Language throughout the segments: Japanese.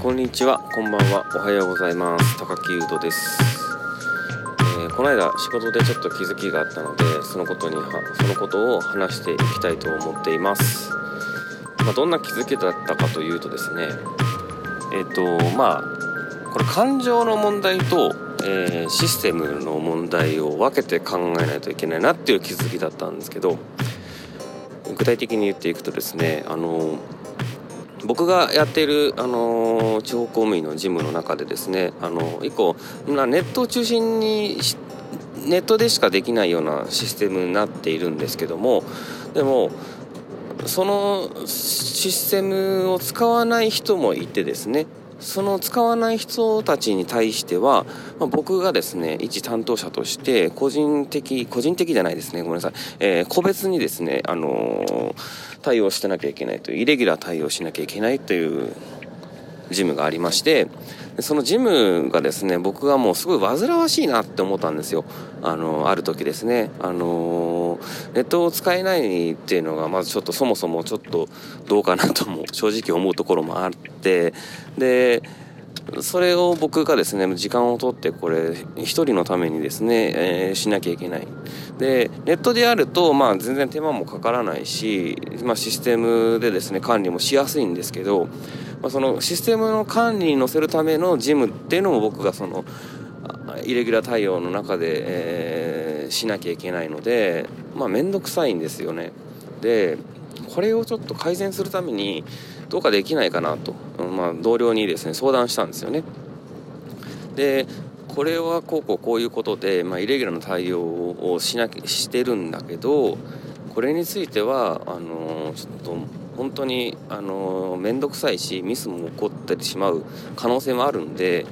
こんにちは。こんばんは。おはようございます。高木優斗です、えー、この間仕事でちょっと気づきがあったのでそのことにそのことを話していきたいと思っています、まあ、どんな気づきだったかというとですねえっ、ー、とまあこれ感情の問題と、えー、システムの問題を分けて考えないといけないなっていう気づきだったんですけど具体的に言っていくとですねあの僕がやっている、あの地方公務員の事務の中でですね、あの以降ネットを中心にネットでしかできないようなシステムになっているんですけどもでもそのシステムを使わない人もいてですねその使わない人たちに対しては、まあ、僕がですね一担当者として個人的個人的じゃないですねごめんなさい、えー、個別にですね、あのー、対応してなきゃいけないというイレギュラー対応しなきゃいけないという事務がありましてそのジムがですね僕がもうすごい煩わしいなって思ったんですよ。あのある時ですね。あのネットを使えないっていうのがまずちょっとそもそもちょっとどうかなとも正直思うところもあってでそれを僕がですね時間を取ってこれ1人のためにですね、えー、しなきゃいけない。でネットであるとまあ全然手間もかからないし、まあ、システムでですね管理もしやすいんですけど、まあ、そのシステムの管理に載せるためのジムっていうのも僕がそのイレギュラー対応の中で、えー、しなきゃいけないのでまあ面倒くさいんですよねでこれをちょっと改善するためにどうかできないかなと、まあ、同僚にですね相談したんですよね。でこれはこうこうこういうことで、まあ、イレギュラーの対応をしなきしてるんだけどこれについてはあのちょっと本当にあの面倒くさいしミスも起こったりしまう可能性もあるんで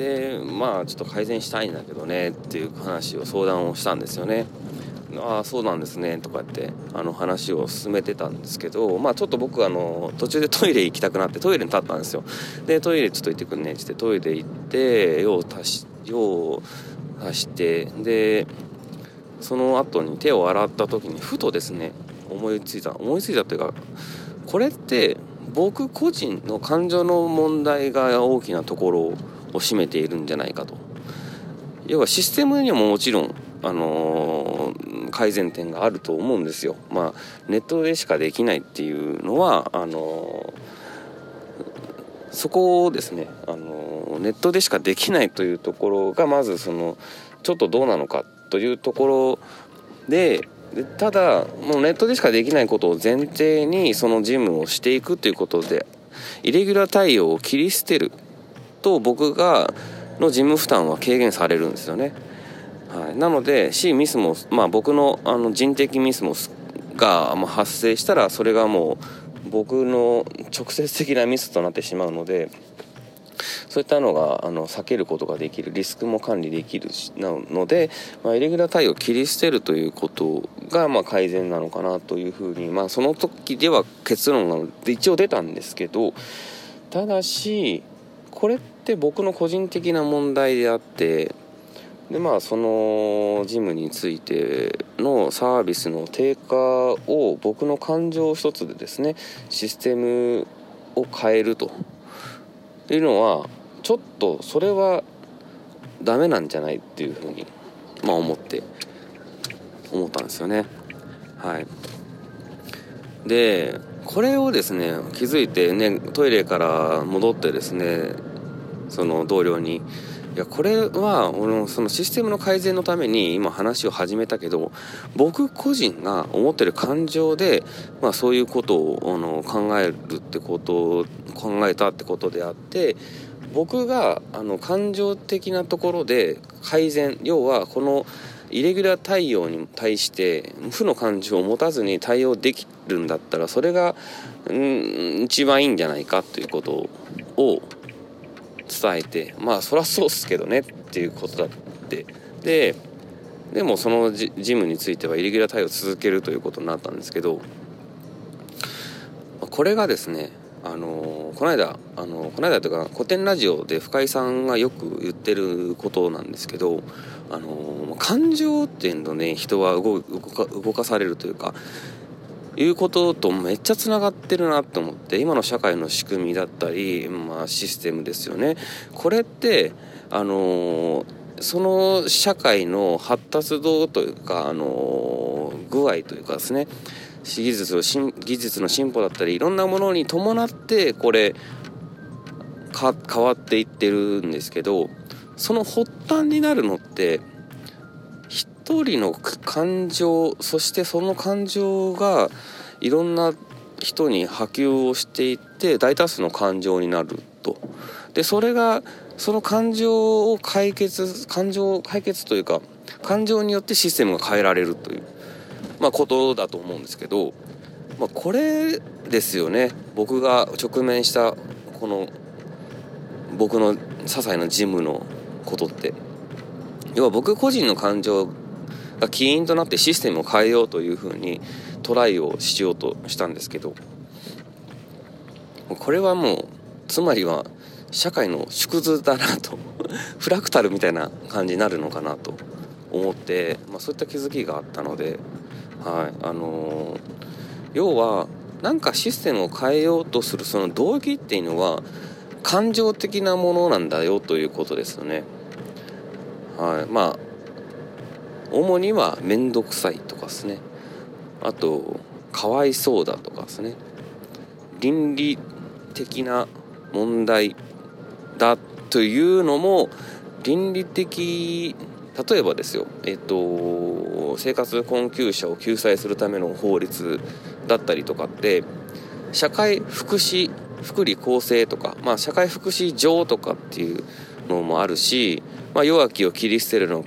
でまあちょっと改善したいんだけどねっていう話を相談をしたんですよね。ああそうなんですねとかってあの話を進めてたんですけどまあちょっと僕あの途中でトイレ行きたくなってトイレに立ったんですよでトイレちょっと行ってくんねっつってトイレ行って用を足し用を足してでその後に手を洗った時にふとですね思いついた思いついたというかこれって僕個人の感情の問題が大きなところを占めているんじゃないかと要はシステムにはもちろんあのー、改善点があると思うんですよ。まあ、ネットでしかできないっていうのはあのー、そこをですね、あのー、ネットでしかできないというところがまずそのちょっとどうなのかというところでただもうネットでしかできないことを前提にその事務をしていくということでイレギュラー対応を切り捨てると僕がの事務負担は軽減されるんですよね。はい、なので C ミスも、まあ、僕のあの人的ミスもが発生したらそれがもう僕の直接的なミスとなってしまうのでそういったのがあの避けることができるリスクも管理できるなので、まあ、イレギュラー対応を切り捨てるということが、まあ、改善なのかなというふうに、まあ、その時では結論が一応出たんですけどただしこれって僕の個人的な問題であってでまあそのジムについてのサービスの低下を僕の感情一つでですねシステムを変えると。いうのはちょっとそれはダメなんじゃないっていうふうにまあ思って思ったんですよね。はい。でこれをですね気づいてねトイレから戻ってですねその同僚にいやこれは俺のそのシステムの改善のために今話を始めたけど僕個人が思ってる感情で、まあ、そういうことをあの考えるってことを考えたってことであって僕があの感情的なところで改善要はこのイレギュラー対応に対して負の感情を持たずに対応できるんだったらそれが、うん、一番いいんじゃないかということを伝えてまあそりゃそうっすけどねっていうことだって。ででもそのジムについてはイレギュラー対応を続けるということになったんですけどこれがですねあのこの間あのこの間というか古典ラジオで深井さんがよく言ってることなんですけどあの感情っていうのね人は動か動かされるというかいうこととめっちゃつながってるなと思って今の社会の仕組みだったり、まあ、システムですよね。これってあのその社会の発達度というか、あの具合というかですね技術の技術の進歩だったりいろんなものに伴ってこれか変わっていってるんですけどその発端になるのって一人の感情そしてその感情がいろんな人に波及をしていって大多数の感情になると。でそれがその感情を解決感情を解決というか感情によってシステムが変えられるという、まあ、ことだと思うんですけど、まあ、これですよね。僕が直面したこの僕の些細な事務のことって。要は僕個人の感情が起因となってシステムを変えようというふうにトライをしようとしたんですけどこれはもうつまりは社会の縮図だなと。フラクタルみたいな感じになるのかなと思って、まあ、そういった気づきがあったので、はいあのー、要はなんかシステムを変えようとするその動機っていうのは感情的なものなんだよということですよね。はい、まあ主には面倒くさいとかですねあとかわいそうだとかですね倫理的な問題だというのも倫理的例えばですよえっと生活困窮者を救済するための法律だったりとかって社会福祉福利厚生とか、まあ、社会福祉上とかっていうのもあるし、まあ、弱きを切り捨てるの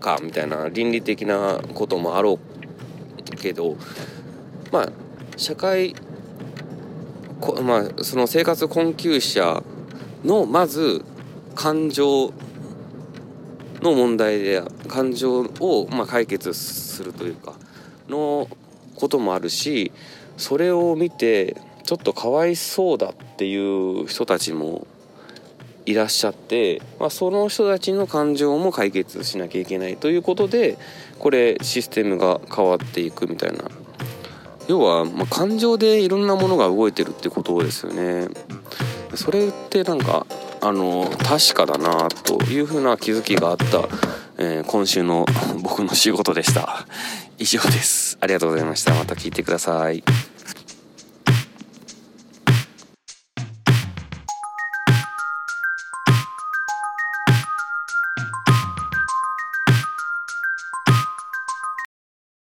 かみたいな倫理的なこともあろうけどまあ社会こまあその生活困窮者のまず感情の問題で感情をま解決するというかのこともあるしそれを見てちょっとかわいそうだっていう人たちもいらっしゃって、まあ、その人たちの感情も解決しなきゃいけないということでこれシステムが変わっていくみたいな。要は、ま感情でいろんなものが動いてるってことですよね。それってなんかあの確かだなというふうな気づきがあった、えー、今週の僕の仕事でした。以上です。ありがとうございました。また聞いてください。